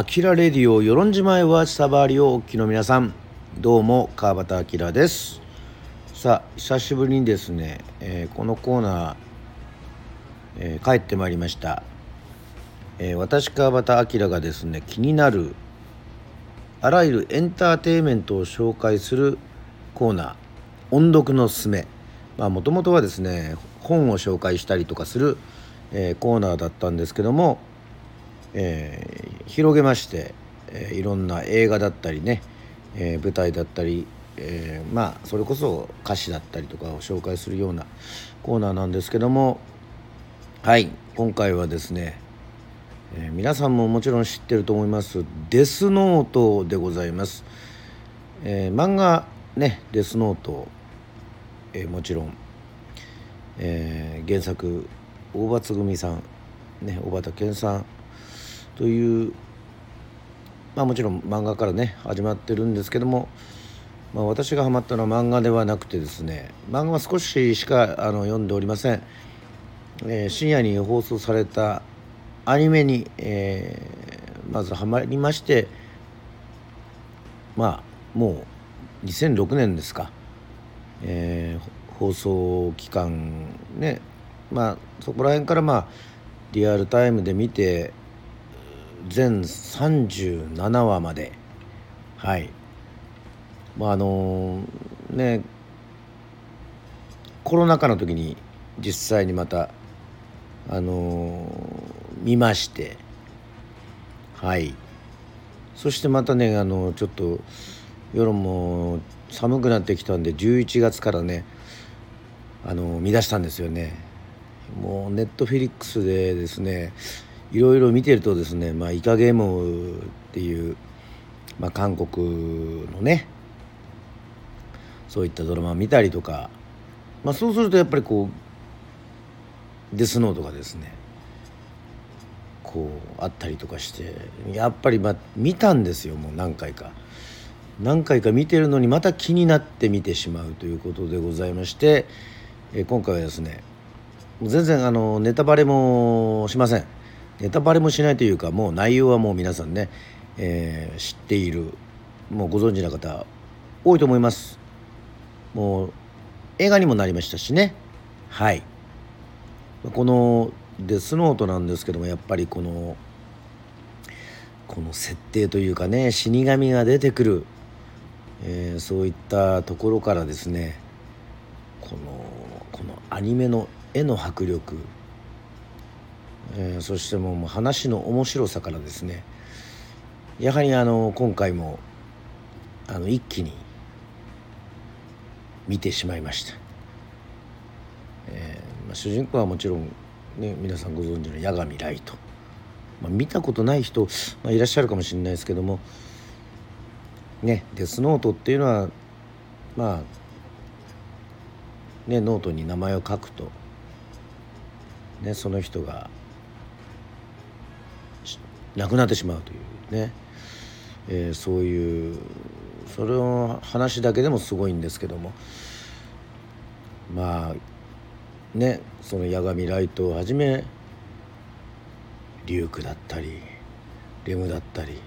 アキラレディオ与論島へはサバリをおきの皆さん。どうも川端明です。さあ久しぶりにですね、えー、このコーナー、えー、帰ってまいりました、えー、私川端明がですね気になるあらゆるエンターテインメントを紹介するコーナー。音読のすすめ。まあもともとはですね本を紹介したりとかする、えコーナーだったんですけどもえー、広げまして、えー、いろんな映画だったりね、えー、舞台だったり、えまあそれこそ歌詞だったりとかを紹介するようなコーナーなんですけどもはい今回はですね、え皆さんももちろん知ってると思います「デスノート」でございます。え漫画ね「デスノート」えもちろん、え原作大場つぐみさんね小畑健さんというまあもちろん漫画からね始まってるんですけども、まあ、私がハマったのは漫画ではなくてですね漫画は少ししかあの読んでおりません、えー、深夜に放送されたアニメに、えー、まずハマりましてまあもう2006年ですか、えー、放送期間ねまあそこら辺からまあリアルタイムで見て全37話まで。はい。まああのねコロナ禍の時に実際にまたあの見まして。はい。そしてまたねあのちょっと夜も寒くなってきたんで11月からねあの見出したんですよね。もうネットフィリックスでですねいろいろ見てるとですね、まあ、イカゲームっていう、まあ、韓国のねそういったドラマ見たりとか、まあ、そうするとやっぱりこうデスノートがですねこうあったりとかしてやっぱりまあ見たんですよもう何回か。何回か見てるのにまた気になって見てしまうということでございまして、え今回はですね全然あのネタバレもしません。ネタバレもしないというかもう内容はもう皆さんね、えー、知っているもうご存知の方多いと思います。もう映画にもなりましたしね。はい。このデスノートなんですけどもやっぱりこのこの設定というかね死神が出てくる、えー、そういったところからですねこのこのアニメの絵の迫力えー、そしてもう話の面白さからですね。やはりあの今回もあの一気に見てしまいました、えーまあ、主人公はもちろん、ね、皆さんご存知の夜神ライト、まあ、見たことない人、まあ、いらっしゃるかもしれないですけどもねデスノートっていうのはまあねノートに名前を書くとねその人がなくなってしまうというね、えー、そういうそれの話だけでもすごいんですけども。まあねその八神ライトをはじめリュウクだったりレムだったり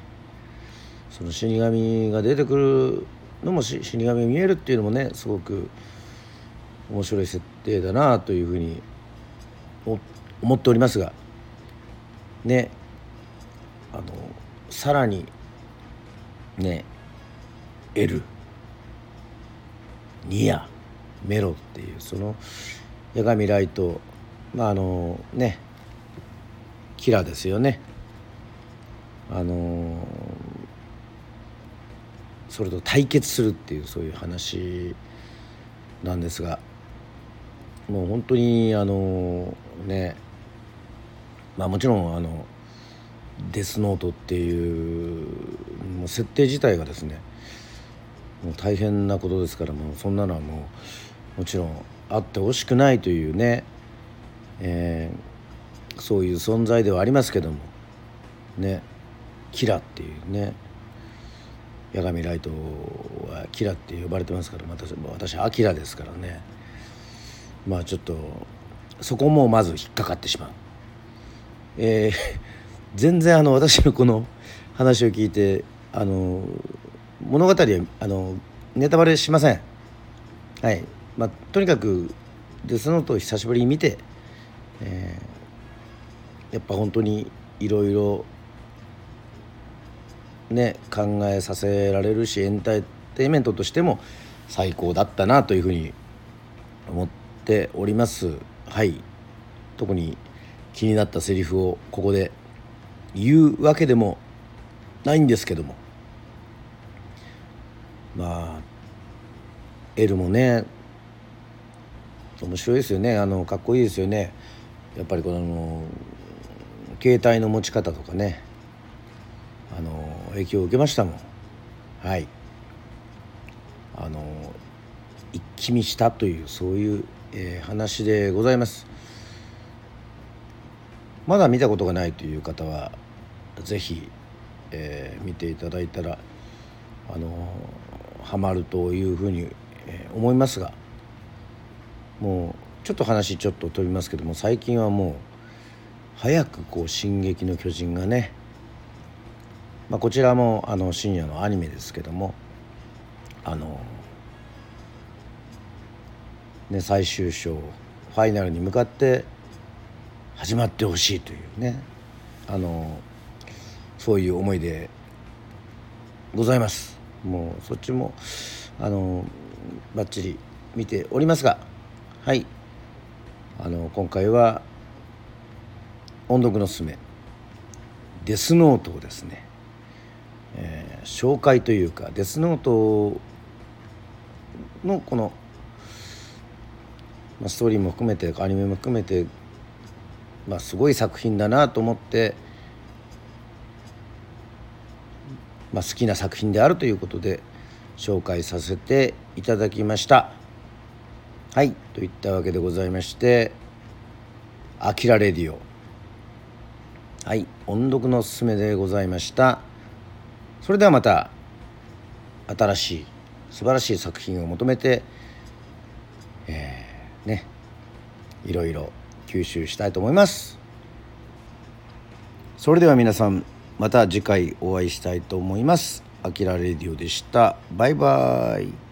その死神が出てくるのも死神が見えるっていうのもねすごく面白い設定だなというふうに思っておりますが。ねあのさらにね L ニア。メロっていうその八神ライト。まああのねキラですよね。あのそれと対決するっていうそういう話なんですが。もう本当にあのねまあもちろんあのデスノートっていうもう設定自体がですねもう大変なことですからもうそんなのはもうもちろんあってほしくないというね、えー、そういう存在ではありますけどもねキラっていうね八神ライトはキラって呼ばれてますからまた私アキラですからねまあちょっとそこもまず引っかかってしまう。えー全然あの私のこの話を聞いてあの物語はあのネタバレしません。はい。まあとにかくデスノートを久しぶりに見て、えー、やっぱ本当にいろいろね考えさせられるしエンターテインメントとしても最高だったなというふうに思っております。はい。特に気になったセリフをここで言うわけでもないんですけども。まあエルもね面白いですよね。あのかっこいいですよね。やっぱりこの携帯の持ち方とかね。あの影響を受けましたもん。はい。あの一気見したというそういう、えー、話でございます。まだ見たことがないという方は是非、えー、見ていただいたらあのハマるというふうに、えー、思いますがもうちょっと話ちょっと飛びますけども最近はもう早くこう「進撃の巨人」がね、まあ、こちらもあの深夜のアニメですけどもあのね最終章ファイナルに向かって始まってほしいというねあのそういう思いでございます。もうそっちもあのバッチリ見ておりますがはい。あの今回は音読のすすめデスノートをですね、えー、紹介というかデスノートのこの、まあ、ストーリーも含めてアニメも含めて、まあ、すごい作品だなと思って、まあ、好きな作品であるということで紹介させていただきました。はい。といったわけでございまして「あきらレディオ」はい。音読のおすすめでございました。それではまた新しい素晴らしい作品を求めてえー、ねいろいろ吸収したいと思います。それでは皆さんまた次回お会いしたいと思います。あきらレディオでした。バイバーイ。